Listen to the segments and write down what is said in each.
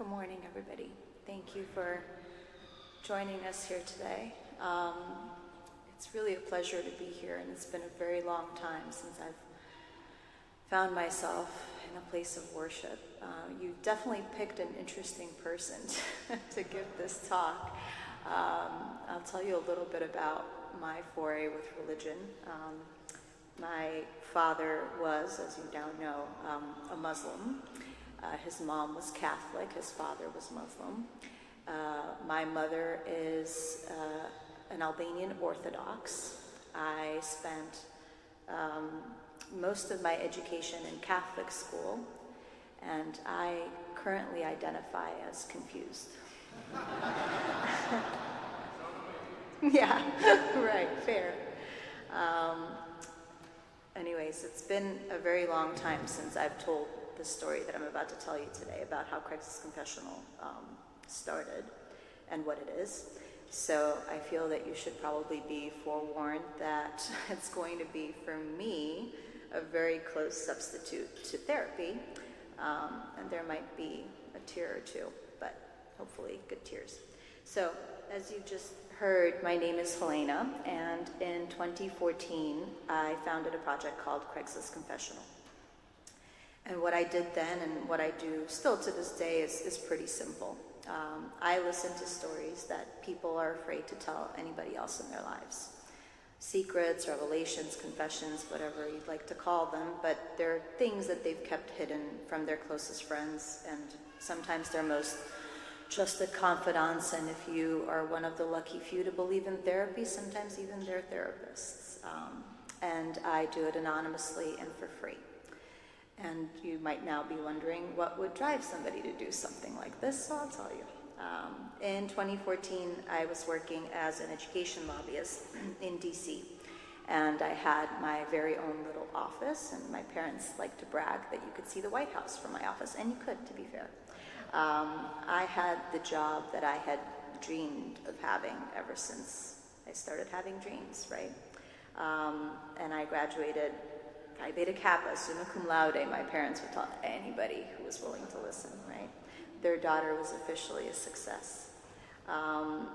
Good morning, everybody. Thank you for joining us here today. Um, it's really a pleasure to be here, and it's been a very long time since I've found myself in a place of worship. Uh, you definitely picked an interesting person to give this talk. Um, I'll tell you a little bit about my foray with religion. Um, my father was, as you now know, um, a Muslim. Uh, his mom was Catholic, his father was Muslim. Uh, my mother is uh, an Albanian Orthodox. I spent um, most of my education in Catholic school, and I currently identify as confused. yeah, right, fair. Um, anyways, it's been a very long time since I've told the story that I'm about to tell you today about how Craig's Confessional um, started and what it is. So I feel that you should probably be forewarned that it's going to be, for me, a very close substitute to therapy. Um, and there might be a tear or two, but hopefully good tears. So, as you just heard, my name is Helena, and in 2014, I founded a project called Craigslist Confessional. And what I did then and what I do still to this day is, is pretty simple. Um, I listen to stories that people are afraid to tell anybody else in their lives secrets, revelations, confessions, whatever you'd like to call them, but they're things that they've kept hidden from their closest friends and sometimes their most trusted confidants. And if you are one of the lucky few to believe in therapy, sometimes even their therapists. Um, and I do it anonymously and for free. And you might now be wondering what would drive somebody to do something like this, so I'll tell you. Um, in 2014, I was working as an education lobbyist in DC. And I had my very own little office, and my parents liked to brag that you could see the White House from my office, and you could, to be fair. Um, I had the job that I had dreamed of having ever since I started having dreams, right? Um, and I graduated Phi Beta Kappa, summa cum laude. My parents would tell anybody who was willing to listen, right? their daughter was officially a success. Um,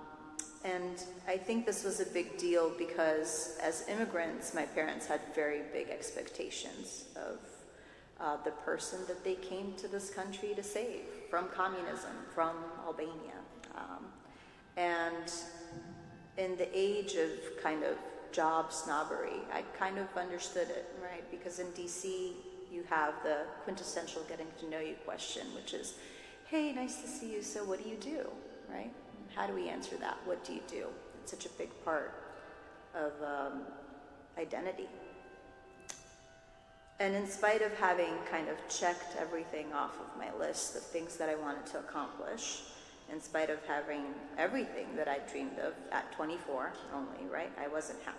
and I think this was a big deal because as immigrants, my parents had very big expectations of uh, the person that they came to this country to save from communism, from Albania. Um, and in the age of kind of job snobbery, I kind of understood it, right? Because in DC, you have the quintessential getting to know you question, which is, hey, nice to see you, so what do you do, right? How do we answer that? What do you do? It's such a big part of um, identity. And in spite of having kind of checked everything off of my list of things that I wanted to accomplish, in spite of having everything that I dreamed of at 24 only, right? I wasn't happy.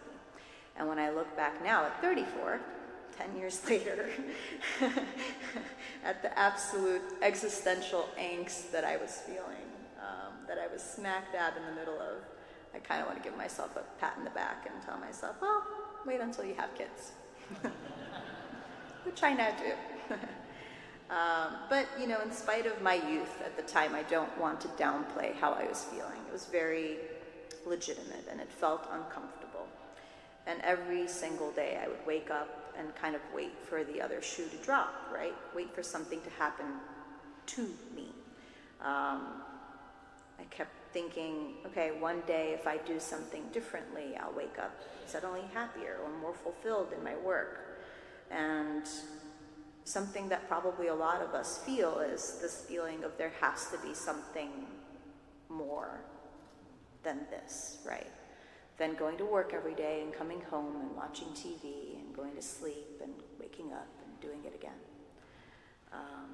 And when I look back now at 34, 10 years later at the absolute existential angst that I was feeling, um, that I was smack dab in the middle of. I kind of want to give myself a pat in the back and tell myself, well, wait until you have kids. Which I now do. um, but, you know, in spite of my youth at the time, I don't want to downplay how I was feeling. It was very legitimate and it felt uncomfortable. And every single day I would wake up and kind of wait for the other shoe to drop, right? Wait for something to happen to me. Um, I kept thinking, okay, one day if I do something differently, I'll wake up suddenly happier or more fulfilled in my work. And something that probably a lot of us feel is this feeling of there has to be something more than this, right? Than going to work every day and coming home and watching TV and going to sleep and waking up and doing it again. Um,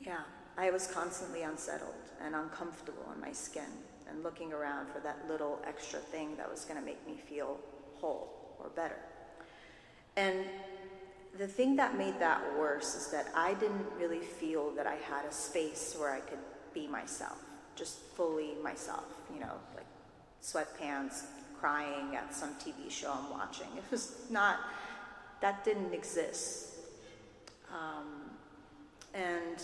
yeah, I was constantly unsettled and uncomfortable in my skin and looking around for that little extra thing that was going to make me feel whole or better. And the thing that made that worse is that I didn't really feel that I had a space where I could be myself, just fully myself, you know, like sweatpants, crying at some TV show I'm watching. It was not, that didn't exist. Um, and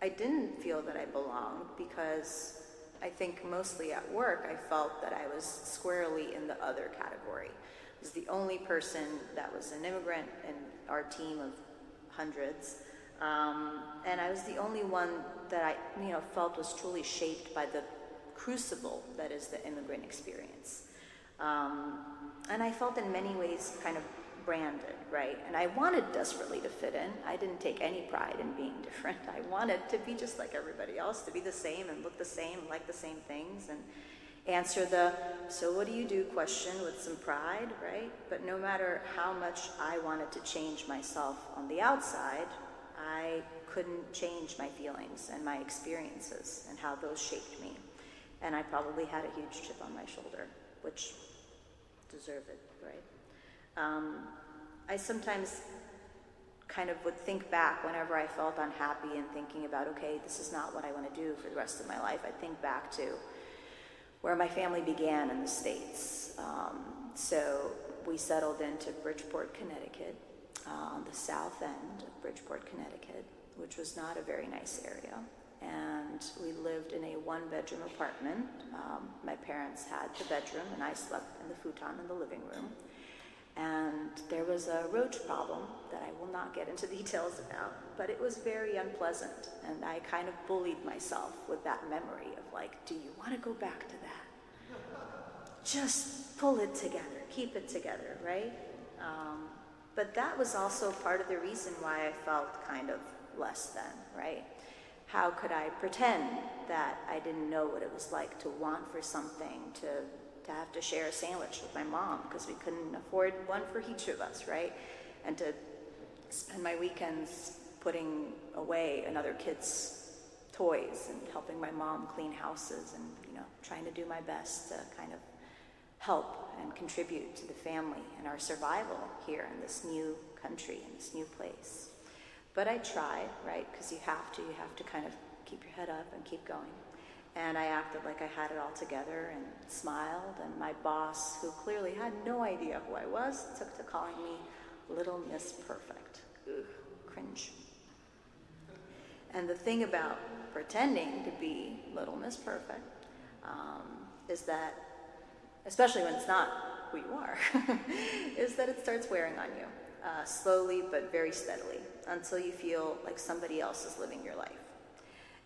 I didn't feel that I belonged because I think mostly at work I felt that I was squarely in the other category. I was the only person that was an immigrant in our team of hundreds. Um, and I was the only one that I, you know, felt was truly shaped by the crucible that is the immigrant experience. Um, and I felt in many ways kind of branded, right? And I wanted desperately to fit in. I didn't take any pride in being different. I wanted to be just like everybody else, to be the same and look the same, like the same things, and answer the so what do you do question with some pride, right? But no matter how much I wanted to change myself on the outside, I couldn't change my feelings and my experiences and how those shaped me. And I probably had a huge chip on my shoulder, which deserved it, right? Um, I sometimes kind of would think back whenever I felt unhappy and thinking about, okay, this is not what I want to do for the rest of my life. I think back to where my family began in the States. Um, so we settled into Bridgeport, Connecticut, uh, on the south end of Bridgeport, Connecticut, which was not a very nice area. And we lived in a one bedroom apartment. Um, my parents had the bedroom, and I slept in the futon in the living room. And there was a roach problem that I will not get into details about, but it was very unpleasant. And I kind of bullied myself with that memory of like, do you want to go back to that? Just pull it together, keep it together, right? Um, but that was also part of the reason why I felt kind of less than, right? How could I pretend that I didn't know what it was like to want for something, to to have to share a sandwich with my mom because we couldn't afford one for each of us, right? And to spend my weekends putting away another kid's toys and helping my mom clean houses and you know trying to do my best to kind of help and contribute to the family and our survival here in this new country in this new place. But I tried, right? Because you have to. You have to kind of keep your head up and keep going. And I acted like I had it all together and smiled. And my boss, who clearly had no idea who I was, took to calling me Little Miss Perfect. Ugh, cringe. And the thing about pretending to be Little Miss Perfect um, is that, especially when it's not who you are, is that it starts wearing on you. Uh, slowly but very steadily until you feel like somebody else is living your life.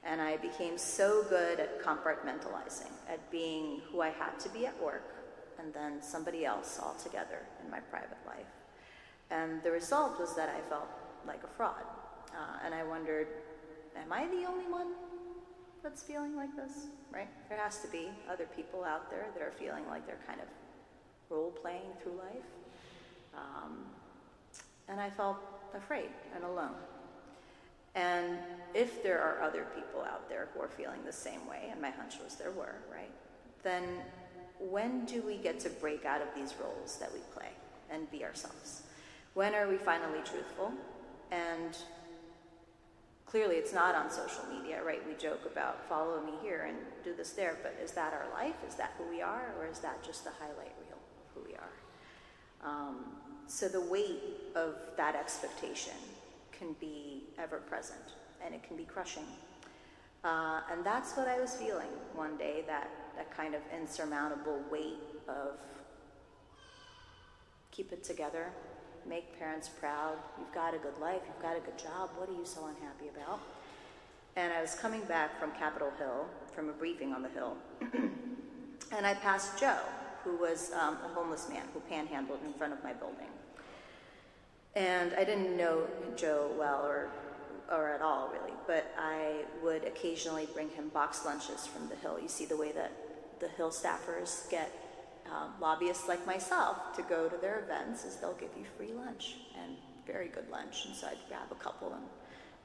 And I became so good at compartmentalizing, at being who I had to be at work, and then somebody else altogether in my private life. And the result was that I felt like a fraud. Uh, and I wondered, am I the only one that's feeling like this? Right? There has to be other people out there that are feeling like they're kind of role playing through life. Um, and I felt afraid and alone. And if there are other people out there who are feeling the same way, and my hunch was there were, right, then when do we get to break out of these roles that we play and be ourselves? When are we finally truthful? And clearly it's not on social media, right? We joke about follow me here and do this there, but is that our life? Is that who we are? Or is that just the highlight reel of who we are? Um, so the weight of that expectation can be ever present and it can be crushing. Uh, and that's what I was feeling one day that, that kind of insurmountable weight of keep it together, make parents proud, you've got a good life, you've got a good job, what are you so unhappy about? And I was coming back from Capitol Hill, from a briefing on the Hill, and I passed Joe, who was um, a homeless man who panhandled in front of my building. And I didn't know Joe well or, or at all, really, but I would occasionally bring him box lunches from the Hill. You see the way that the Hill staffers get um, lobbyists like myself to go to their events is they'll give you free lunch and very good lunch. And so I'd grab a couple and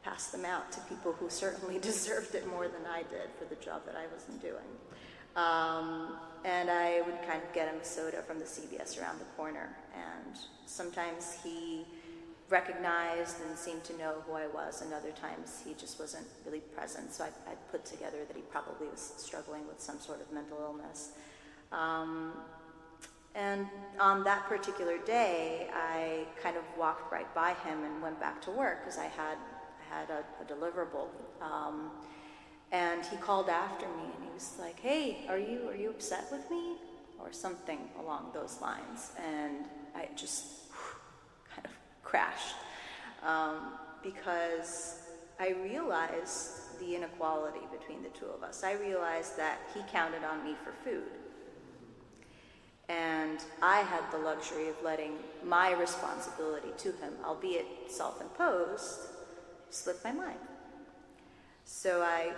pass them out to people who certainly deserved it more than I did for the job that I wasn't doing. Um, and I would kind of get him a soda from the CVS around the corner. And sometimes he recognized and seemed to know who I was, and other times he just wasn't really present. So I, I put together that he probably was struggling with some sort of mental illness. Um, and on that particular day, I kind of walked right by him and went back to work because I had I had a, a deliverable. Um, and he called after me and he was like, "Hey, are you are you upset with me?" or something along those lines. And I just kind of crashed um, because I realized the inequality between the two of us. I realized that he counted on me for food. And I had the luxury of letting my responsibility to him, albeit self imposed, slip my mind. So I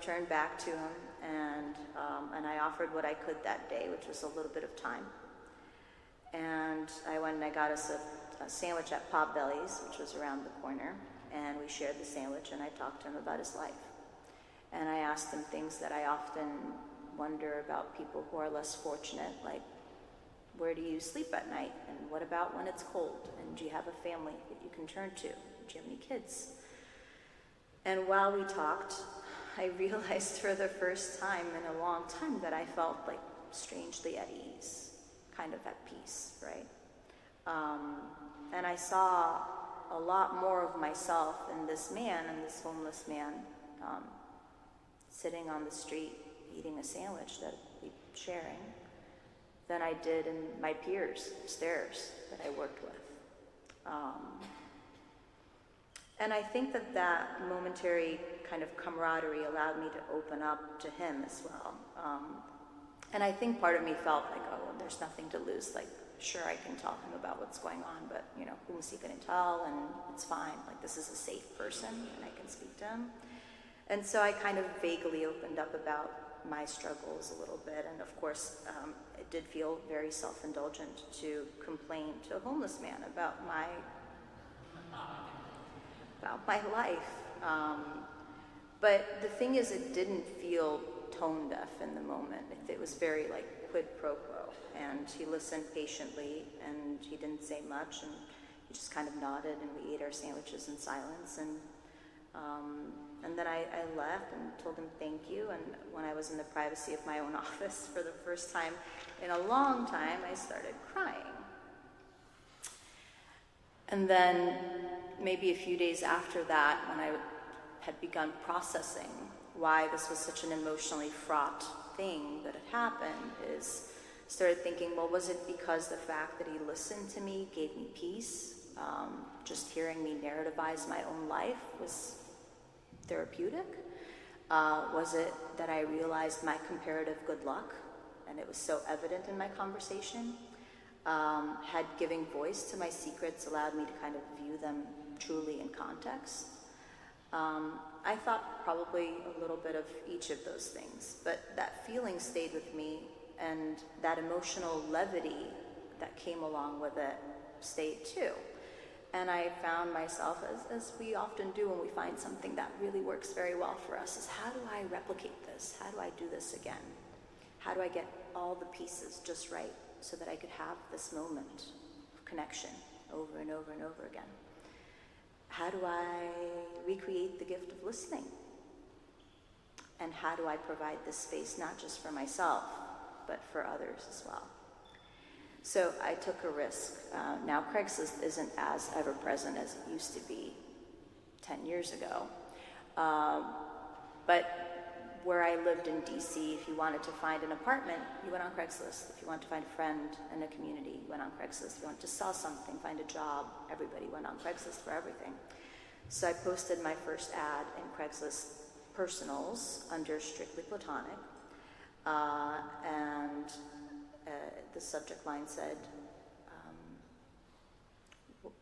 turned back to him and, um, and I offered what I could that day, which was a little bit of time. And I went and I got us a, a sandwich at Potbelly's, which was around the corner, and we shared the sandwich and I talked to him about his life. And I asked him things that I often wonder about people who are less fortunate, like where do you sleep at night? And what about when it's cold? And do you have a family that you can turn to? Do you have any kids? And while we talked, I realized for the first time in a long time that I felt like strangely at ease, kind of at peace, right? Um, and I saw a lot more of myself in this man and this homeless man um, sitting on the street eating a sandwich that we sharing than I did in my peers upstairs that I worked with. Um, and I think that that momentary kind of camaraderie allowed me to open up to him as well. Um, and I think part of me felt like, oh, there's nothing to lose. Like, sure, I can tell him about what's going on, but you know, who is he going to tell? And it's fine. Like, this is a safe person, and I can speak to him. And so I kind of vaguely opened up about my struggles a little bit. And of course, um, it did feel very self indulgent to complain to a homeless man about my. About my life. Um, but the thing is, it didn't feel tone deaf in the moment. It, was very like quid pro quo. And he listened patiently and he didn't say much. And he just kind of nodded and we ate our sandwiches in silence. And um, and then I, I, left and told him thank you. And when I was in the privacy of my own office for the first time in a long time, I started crying. And then, maybe a few days after that, when I had begun processing why this was such an emotionally fraught thing that had happened, is started thinking, well, was it because the fact that he listened to me gave me peace? Um, just hearing me narrativize my own life was therapeutic? Uh, was it that I realized my comparative good luck, and it was so evident in my conversation? Um, had giving voice to my secrets allowed me to kind of view them truly in context? Um, I thought probably a little bit of each of those things, but that feeling stayed with me, and that emotional levity that came along with it stayed too. And I found myself, as, as we often do when we find something that really works very well for us, is how do I replicate this? How do I do this again? How do I get all the pieces just right so that I could have this moment of connection over and over and over again? How do I recreate the gift of listening? And how do I provide this space not just for myself, but for others as well? So I took a risk. Uh, now Craigslist isn't as ever present as it used to be 10 years ago. Um, but where I lived in DC, if you wanted to find an apartment, you went on Craigslist. If you wanted to find a friend in a community, you went on Craigslist. If you wanted to sell something, find a job, everybody went on Craigslist for everything. So I posted my first ad in Craigslist Personals under Strictly Platonic. Uh, and uh, the subject line said, um,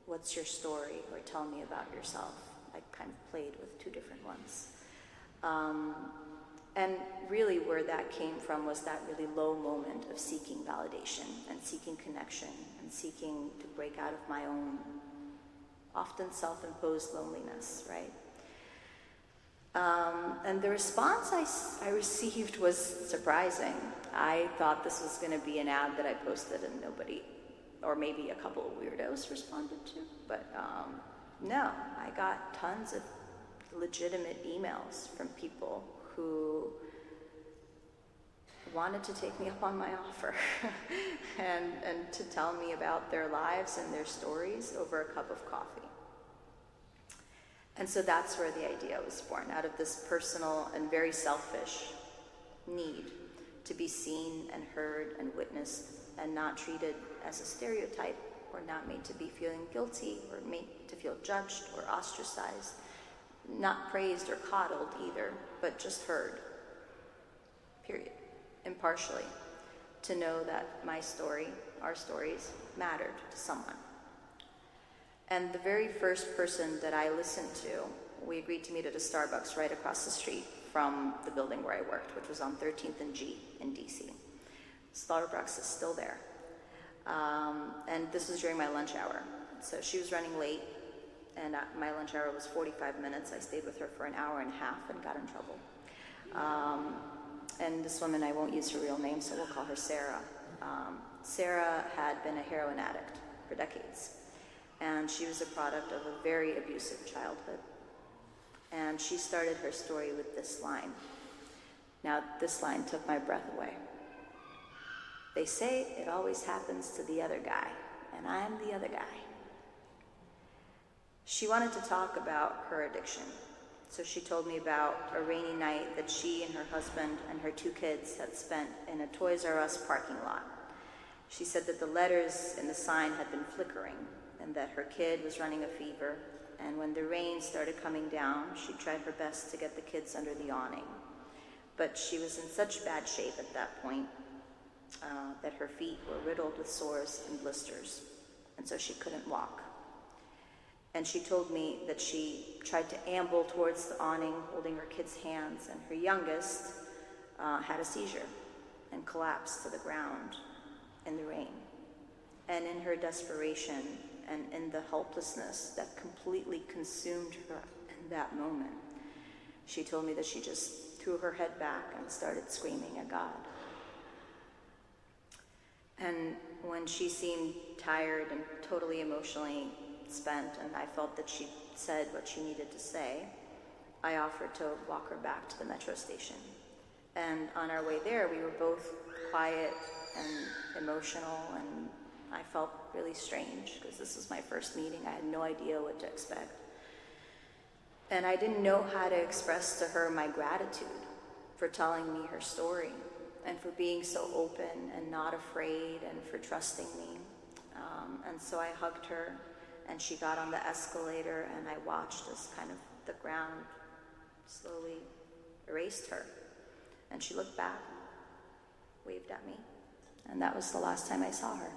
What's your story? or Tell me about yourself. I kind of played with two different ones. Um, and really, where that came from was that really low moment of seeking validation and seeking connection and seeking to break out of my own often self imposed loneliness, right? Um, and the response I, I received was surprising. I thought this was going to be an ad that I posted and nobody, or maybe a couple of weirdos responded to. But um, no, I got tons of legitimate emails from people who wanted to take me up on my offer and, and to tell me about their lives and their stories over a cup of coffee. And so that's where the idea was born, out of this personal and very selfish need to be seen and heard and witnessed and not treated as a stereotype or not made to be feeling guilty or made to feel judged or ostracized, not praised or coddled either, but just heard. Period. Impartially. To know that my story, our stories, mattered to someone. And the very first person that I listened to, we agreed to meet at a Starbucks right across the street from the building where I worked, which was on 13th and G in DC. Starbucks is still there. Um, and this was during my lunch hour. So she was running late, and my lunch hour was 45 minutes. I stayed with her for an hour and a half and got in trouble. Um, and this woman, I won't use her real name, so we'll call her Sarah. Um, Sarah had been a heroin addict for decades, and she was a product of a very abusive childhood. And she started her story with this line. Now, this line took my breath away. They say it always happens to the other guy, and I'm the other guy. She wanted to talk about her addiction. So she told me about a rainy night that she and her husband and her two kids had spent in a Toys R Us parking lot. She said that the letters in the sign had been flickering and that her kid was running a fever. And when the rain started coming down, she tried her best to get the kids under the awning. But she was in such bad shape at that point uh, that her feet were riddled with sores and blisters, and so she couldn't walk. And she told me that she tried to amble towards the awning holding her kids' hands, and her youngest uh, had a seizure and collapsed to the ground in the rain. And in her desperation and in the helplessness that completely consumed her in that moment, she told me that she just threw her head back and started screaming at God. And when she seemed tired and totally emotionally spent, and I felt that she said what she needed to say, I offered to walk her back to the metro station. And on our way there, we were both quiet and emotional, and I felt really strange because this was my first meeting. I had no idea what to expect. And I didn't know how to express to her my gratitude for telling me her story and for being so open and not afraid and for trusting me. Um, and so I hugged her and she got on the escalator and I watched as kind of the ground slowly erased her. And she looked back, waved at me, and that was the last time I saw her.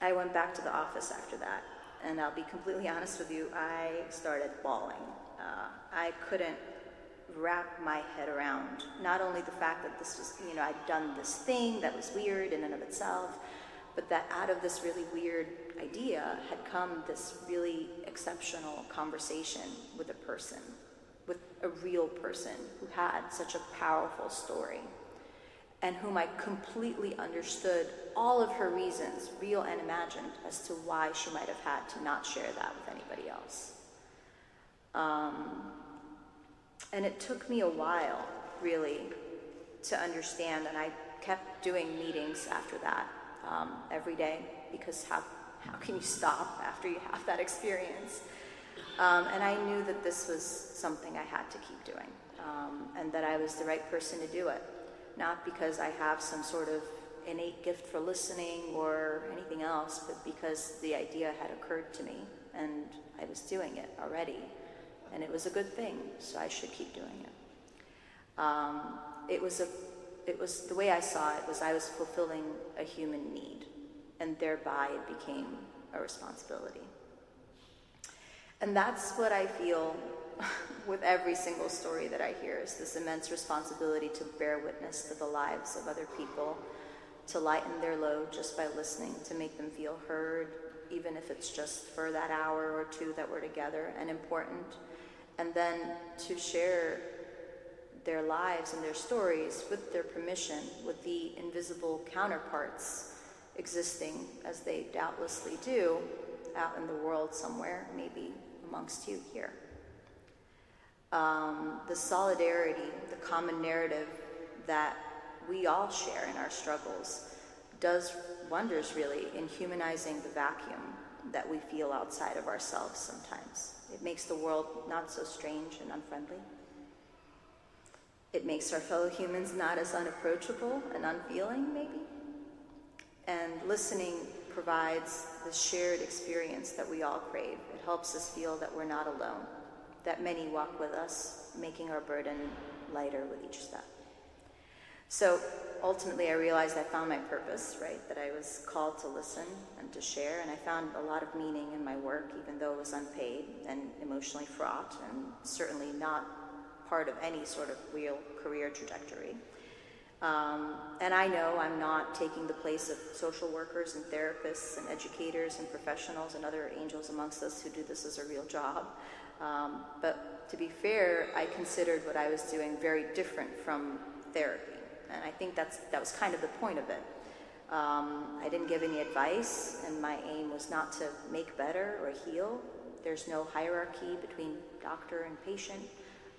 I went back to the office after that, and I'll be completely honest with you, I started bawling. Uh, I couldn't wrap my head around not only the fact that this was, you know, I'd done this thing that was weird in and of itself, but that out of this really weird idea had come this really exceptional conversation with a person, with a real person who had such a powerful story and whom I completely understood all of her reasons, real and imagined, as to why she might have had to not share that with anybody else. Um, and it took me a while, really, to understand, and I kept doing meetings after that um, every day because how, how can you stop after you have that experience? Um, and I knew that this was something I had to keep doing um, and that I was the right person to do it. Not because I have some sort of innate gift for listening or anything else, but because the idea had occurred to me and I was doing it already and it was a good thing, so I should keep doing it. Um, it was a, it was the way I saw it was I was fulfilling a human need, and thereby it became a responsibility. And that's what I feel with every single story that I hear is this immense responsibility to bear witness to the lives of other people, to lighten their load just by listening, to make them feel heard, even if it's just for that hour or two that we're together and important and then to share their lives and their stories with their permission with the invisible counterparts existing as they doubtlessly do out in the world somewhere, maybe amongst you here. Um, the solidarity, the common narrative that we all share in our struggles does wonders really in humanizing the vacuum that we feel outside of ourselves sometimes. It makes the world not so strange and unfriendly. It makes our fellow humans not as unapproachable and unfeeling, maybe. And listening provides the shared experience that we all crave. It helps us feel that we're not alone, that many walk with us, making our burden lighter with each step. So ultimately, I realized I found my purpose, right? That I was called to listen and to share, and I found a lot of meaning in my work, even though it was unpaid and emotionally fraught, and certainly not part of any sort of real career trajectory. Um, and I know I'm not taking the place of social workers and therapists and educators and professionals and other angels amongst us who do this as a real job. Um, but to be fair, I considered what I was doing very different from therapy. And I think that's, that was kind of the point of it. Um, I didn't give any advice, and my aim was not to make better or heal. There's no hierarchy between doctor and patient.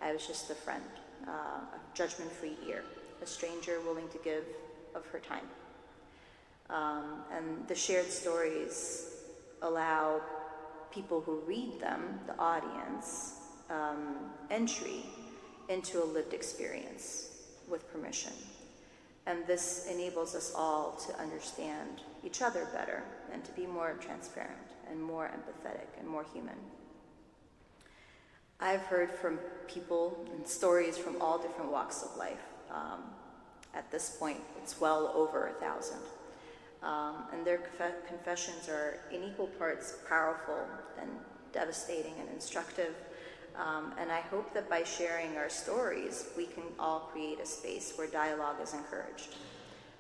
I was just a friend, uh, a judgment free ear, a stranger willing to give of her time. Um, and the shared stories allow people who read them, the audience, um, entry into a lived experience with permission. And this enables us all to understand each other better and to be more transparent and more empathetic and more human. I've heard from people and stories from all different walks of life. Um, at this point, it's well over a thousand. Um, and their conf- confessions are in equal parts powerful and devastating and instructive. Um, and I hope that by sharing our stories, we can all create a space where dialogue is encouraged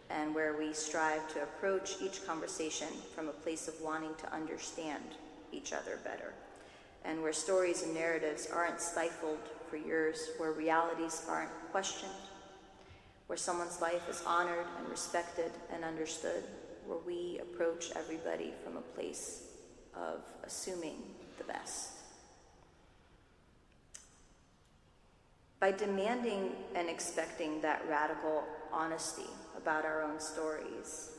and where we strive to approach each conversation from a place of wanting to understand each other better and where stories and narratives aren't stifled for years, where realities aren't questioned, where someone's life is honored and respected and understood, where we approach everybody from a place of assuming the best. By demanding and expecting that radical honesty about our own stories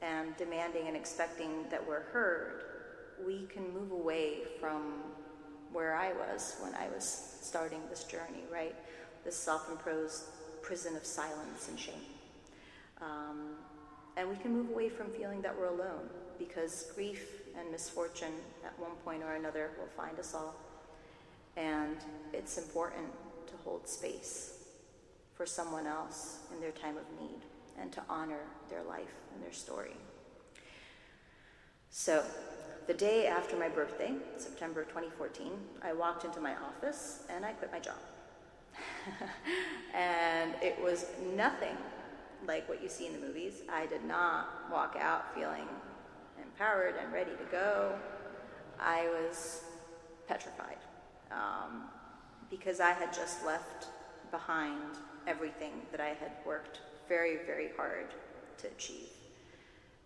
and demanding and expecting that we're heard, we can move away from where I was when I was starting this journey, right? This self imposed prison of silence and shame. Um, and we can move away from feeling that we're alone because grief and misfortune at one point or another will find us all. And it's important to hold space for someone else in their time of need and to honor their life and their story. So, the day after my birthday, September 2014, I walked into my office and I quit my job. and it was nothing like what you see in the movies. I did not walk out feeling empowered and ready to go. I was petrified um, because I had just left behind everything that I had worked very, very hard to achieve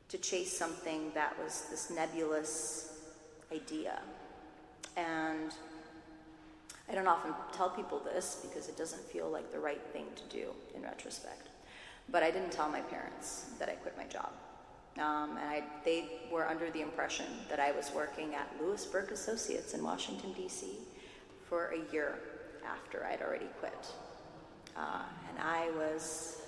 to chase something that was this nebulous idea. And I don't often tell people this because it doesn't feel like the right thing to do in retrospect. But I didn't tell my parents that I quit my job. Um, and I, they were under the impression that I was working at Lewis Burke Associates in Washington, D.C. for a year after I'd already quit. Uh, and I was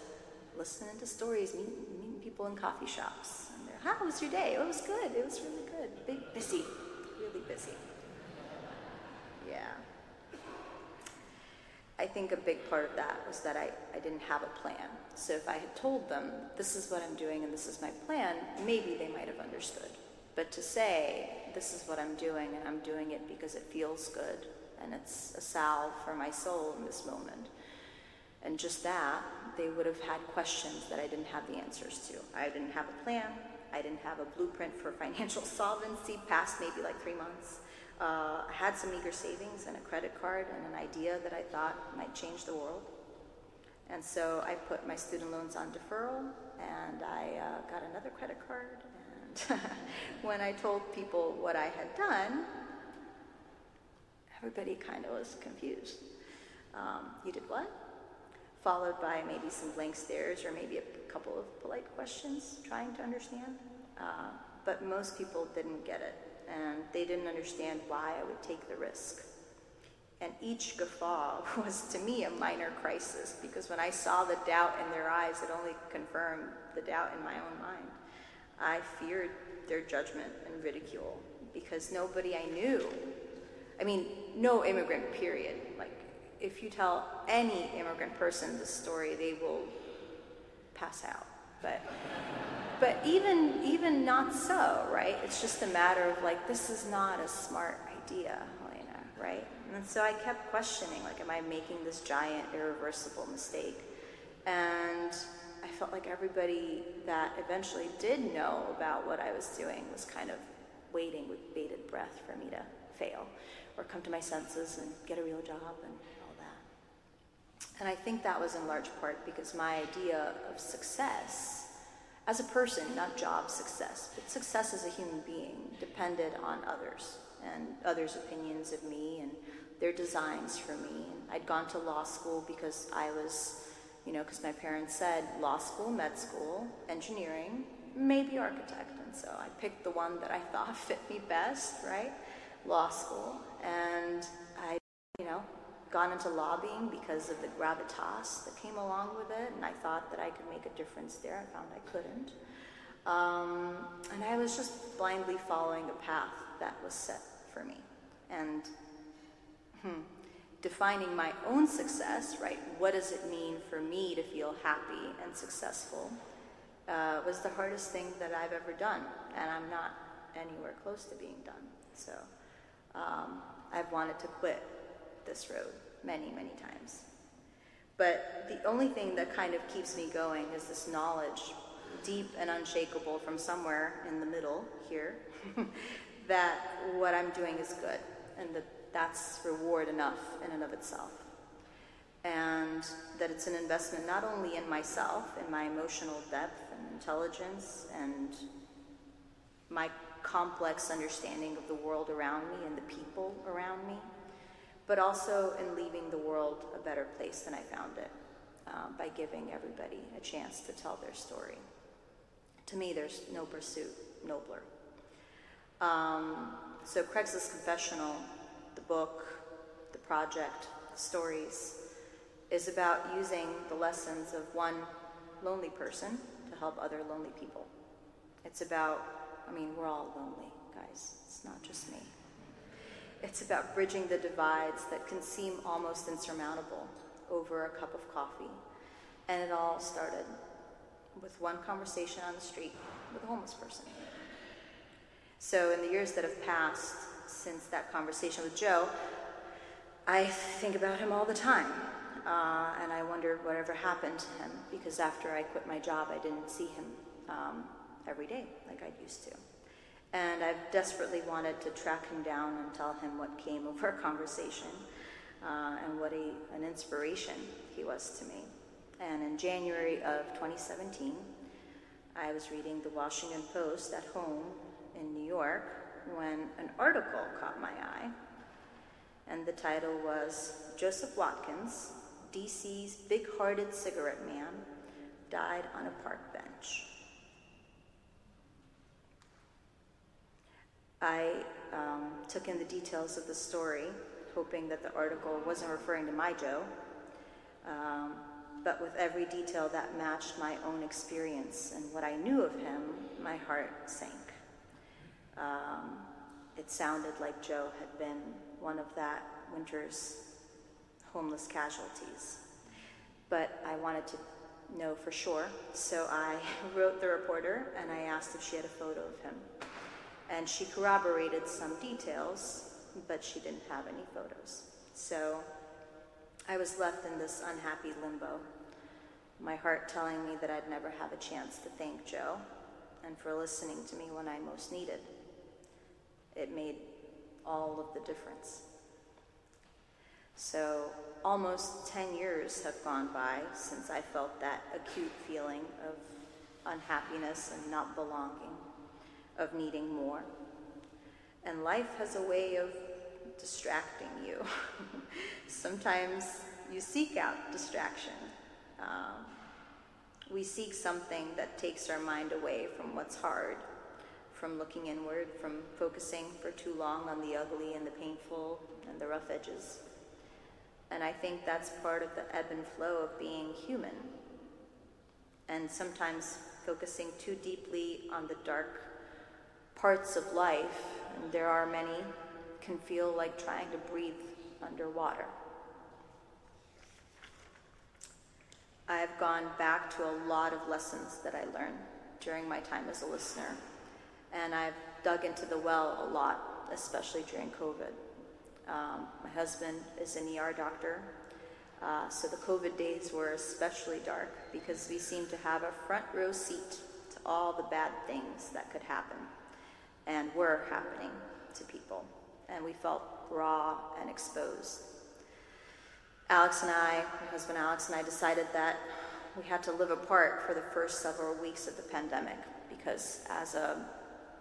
listening to stories, meeting, meeting people in coffee shops, how was your day? Oh, it was good. It was really good. Big, busy, really busy. Yeah. I think a big part of that was that I, I didn't have a plan. So if I had told them, this is what I'm doing and this is my plan, maybe they might have understood. But to say, this is what I'm doing and I'm doing it because it feels good and it's a salve for my soul in this moment. And just that, they would have had questions that I didn't have the answers to. I didn't have a plan. I didn't have a blueprint for financial solvency past maybe like three months. Uh, I had some eager savings and a credit card and an idea that I thought might change the world. And so I put my student loans on deferral and I uh, got another credit card. And when I told people what I had done, everybody kind of was confused. Um, you did what? followed by maybe some blank stares or maybe a couple of polite questions trying to understand. Uh, but most people didn't get it. And they didn't understand why I would take the risk. And each guffaw was to me a minor crisis because when I saw the doubt in their eyes, it only confirmed the doubt in my own mind. I feared their judgment and ridicule because nobody I knew, I mean, no immigrant, period. Like, if you tell any immigrant person this story, they will pass out. But, but even, even not so, right? It's just a matter of like, this is not a smart idea, Helena, right? And so I kept questioning, like, am I making this giant, irreversible mistake? And I felt like everybody that eventually did know about what I was doing was kind of waiting with bated breath for me to fail or come to my senses and get a real job and all that. And I think that was in large part because my idea of success as a person, not job success, but success as a human being, depended on others and others' opinions of me and their designs for me. I'd gone to law school because I was, you know, because my parents said law school, med school, engineering, maybe architect. And so I picked the one that I thought fit me best, right? Law school. And I, you know, gone into lobbying because of the gravitas that came along with it. And I thought that I could make a difference there. I found I couldn't. Um, and I was just blindly following a path that was set for me. And hmm, defining my own success, right? What does it mean for me to feel happy and successful? Uh, was the hardest thing that I've ever done, and I'm not anywhere close to being done. So um, I've wanted to quit this road many, many times. But the only thing that kind of keeps me going is this knowledge, deep and unshakable from somewhere in the middle here, that what I'm doing is good and that that's reward enough in and of itself. And that it's an investment not only in myself, in my emotional depth and intelligence, and my complex understanding of the world around me and the people around me, but also in leaving the world a better place than I found it uh, by giving everybody a chance to tell their story. To me, there's no pursuit nobler. Um, so, Craigslist Confessional the book, the project, the stories, is about using the lessons of one lonely person to help other lonely people. It's about, I mean, we're all lonely, guys. It's not just me. It's about bridging the divides that can seem almost insurmountable over a cup of coffee. And it all started with one conversation on the street with a homeless person. So, in the years that have passed, since that conversation with Joe, I think about him all the time. Uh, and I wondered whatever happened to him because after I quit my job, I didn't see him um, every day like I used to. And I've desperately wanted to track him down and tell him what came of our conversation uh, and what a, an inspiration he was to me. And in January of 2017, I was reading the Washington Post at home in New York when an article caught my eye, and the title was Joseph Watkins, DC's big hearted cigarette man, died on a park bench. I um, took in the details of the story, hoping that the article wasn't referring to my Joe, um, but with every detail that matched my own experience and what I knew of him, my heart sank. Um, it sounded like Joe had been one of that winter's homeless casualties. But I wanted to know for sure, so I wrote the reporter and I asked if she had a photo of him. And she corroborated some details, but she didn't have any photos. So I was left in this unhappy limbo, my heart telling me that I'd never have a chance to thank Joe and for listening to me when I most needed it made all of the difference. So, almost 10 years have gone by since I felt that acute feeling of unhappiness and not belonging, of needing more. And life has a way of distracting you. Sometimes you seek out distraction. Um, we seek something that takes our mind away from what's hard from looking inward, from focusing for too long on the ugly and the painful and the rough edges. And I think that's part of the ebb and flow of being human. And sometimes focusing too deeply on the dark parts of life, and there are many, can feel like trying to breathe underwater. I've gone back to a lot of lessons that I learned during my time as a listener, and I've dug into the well a lot, especially during COVID. Um, my husband is an ER doctor, uh, so the COVID days were especially dark because we seemed to have a front row seat to all the bad things that could happen and were happening to people. And we felt raw and exposed. Alex and I, my husband Alex and I, decided that we had to live apart for the first several weeks of the pandemic because, as a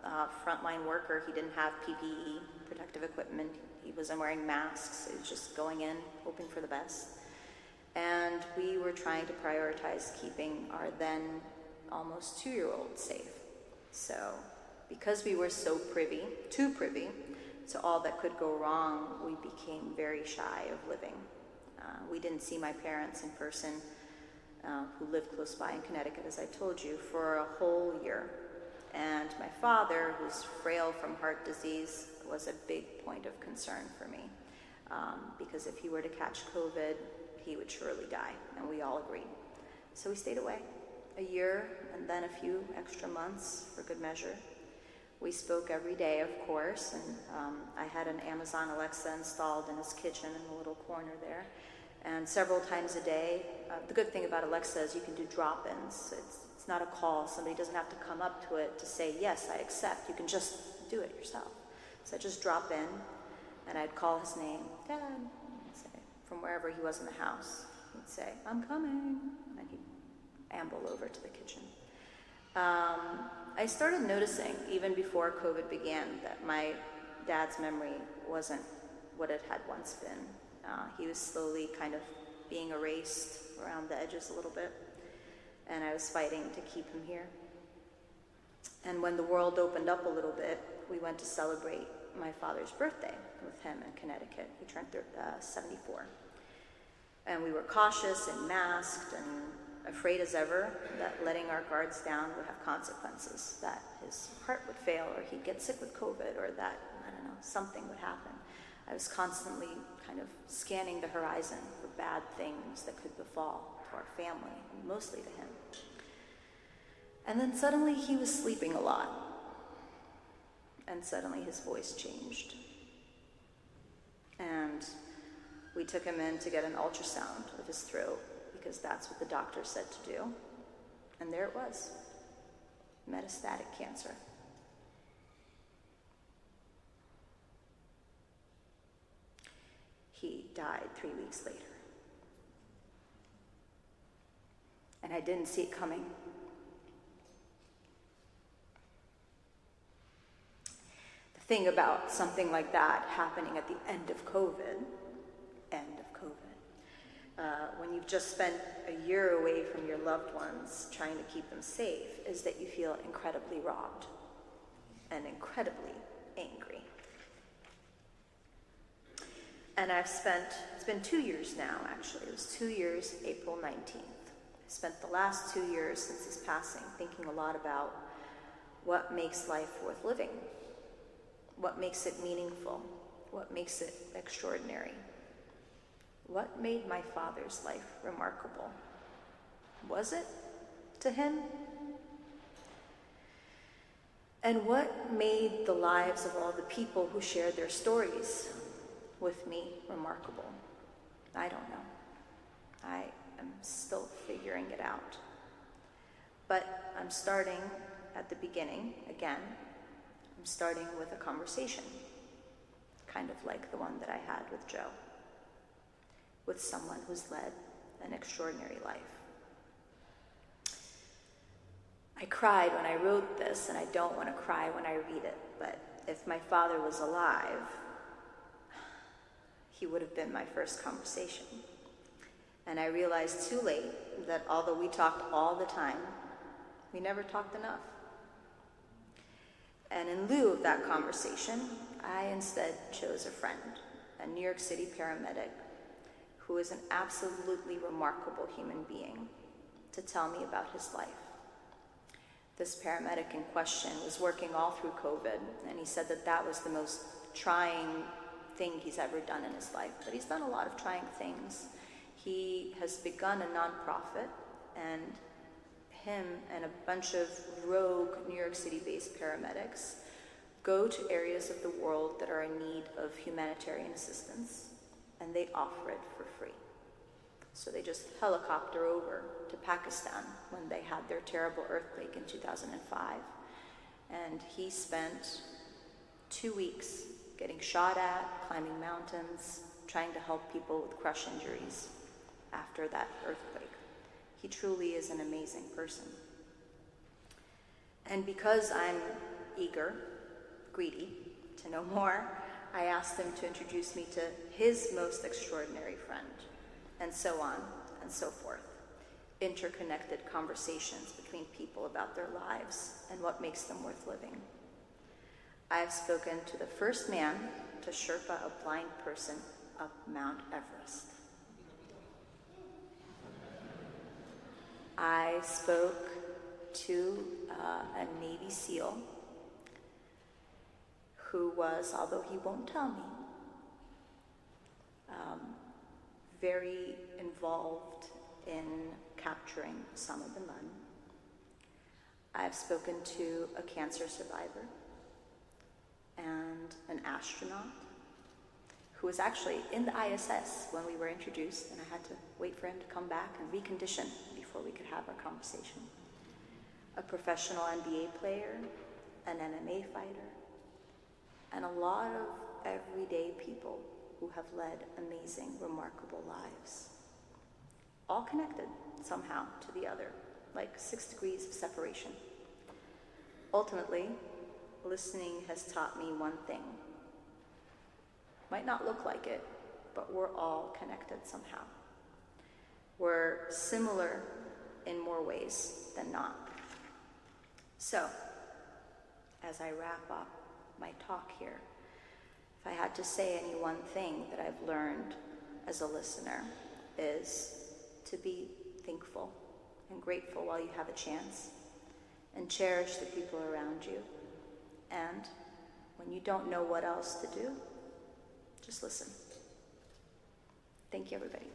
uh, frontline worker, he didn't have PPE, protective equipment. He wasn't wearing masks. He was just going in, hoping for the best. And we were trying to prioritize keeping our then almost two year old safe. So, because we were so privy, too privy, to all that could go wrong, we became very shy of living. Uh, we didn't see my parents in person, uh, who lived close by in Connecticut, as I told you, for a whole year. And my father, who's frail from heart disease, was a big point of concern for me. Um, because if he were to catch COVID, he would surely die, and we all agreed. So we stayed away a year and then a few extra months for good measure. We spoke every day, of course, and um, I had an Amazon Alexa installed in his kitchen in the little corner there. And several times a day, uh, the good thing about Alexa is you can do drop ins. It's, it's not a call, somebody doesn't have to come up to it to say, Yes, I accept. You can just do it yourself. So I'd just drop in, and I'd call his name, Dad, say, from wherever he was in the house. He'd say, I'm coming. And he'd amble over to the kitchen. Um, I started noticing, even before COVID began, that my dad's memory wasn't what it had once been. Uh, he was slowly kind of being erased around the edges a little bit, and I was fighting to keep him here. And when the world opened up a little bit, we went to celebrate my father's birthday with him in Connecticut. He turned uh, 74. And we were cautious and masked and afraid as ever that letting our guards down would have consequences, that his heart would fail, or he'd get sick with COVID, or that, I don't know, something would happen. I was constantly kind of scanning the horizon for bad things that could befall to our family, mostly to him. And then suddenly he was sleeping a lot, and suddenly his voice changed. And we took him in to get an ultrasound of his throat because that's what the doctor said to do. And there it was metastatic cancer. He died three weeks later. And I didn't see it coming. The thing about something like that happening at the end of COVID, end of COVID, uh, when you've just spent a year away from your loved ones trying to keep them safe is that you feel incredibly robbed and incredibly angry. And I've spent, it's been two years now actually, it was two years, April 19th. I spent the last two years since his passing thinking a lot about what makes life worth living, what makes it meaningful, what makes it extraordinary. What made my father's life remarkable? Was it to him? And what made the lives of all the people who shared their stories with me remarkable? I don't know. I am still figuring it out. But I'm starting at the beginning again. I'm starting with a conversation, kind of like the one that I had with Joe with someone who's led an extraordinary life. I cried when I wrote this, and I don't want to cry when I read it, but if my father was alive, he would have been my first conversation. And I realized too late that although we talked all the time, we never talked enough. And in lieu of that conversation, I instead chose a friend, a New York City paramedic who is an absolutely remarkable human being, to tell me about his life. This paramedic in question was working all through COVID, and he said that that was the most trying thing he's ever done in his life. But he's done a lot of trying things. He has begun a nonprofit, and him and a bunch of rogue New York City based paramedics go to areas of the world that are in need of humanitarian assistance, and they offer it for free. So they just helicopter over to Pakistan when they had their terrible earthquake in 2005. And he spent two weeks getting shot at, climbing mountains, trying to help people with crush injuries after that earthquake. He truly is an amazing person. And because I'm eager, greedy to know more, I asked him to introduce me to his most extraordinary friend, and so on and so forth. Interconnected conversations between people about their lives and what makes them worth living. I have spoken to the first man to Sherpa a blind person up Mount Everest. I spoke to uh, a Navy SEAL who was, although he won't tell me, um, very involved in capturing Osama bin Laden. I've spoken to a cancer survivor and an astronaut who was actually in the ISS when we were introduced, and I had to wait for him to come back and recondition before we could have our conversation. A professional NBA player, an MMA fighter, and a lot of everyday people who have led amazing, remarkable lives. All connected somehow to the other, like six degrees of separation. Ultimately, listening has taught me one thing. Might not look like it, but we're all connected somehow. We're similar in more ways than not. So, as I wrap up my talk here, if I had to say any one thing that I've learned as a listener is to be thankful and grateful while you have a chance and cherish the people around you and when you don't know what else to do, just listen. Thank you, everybody.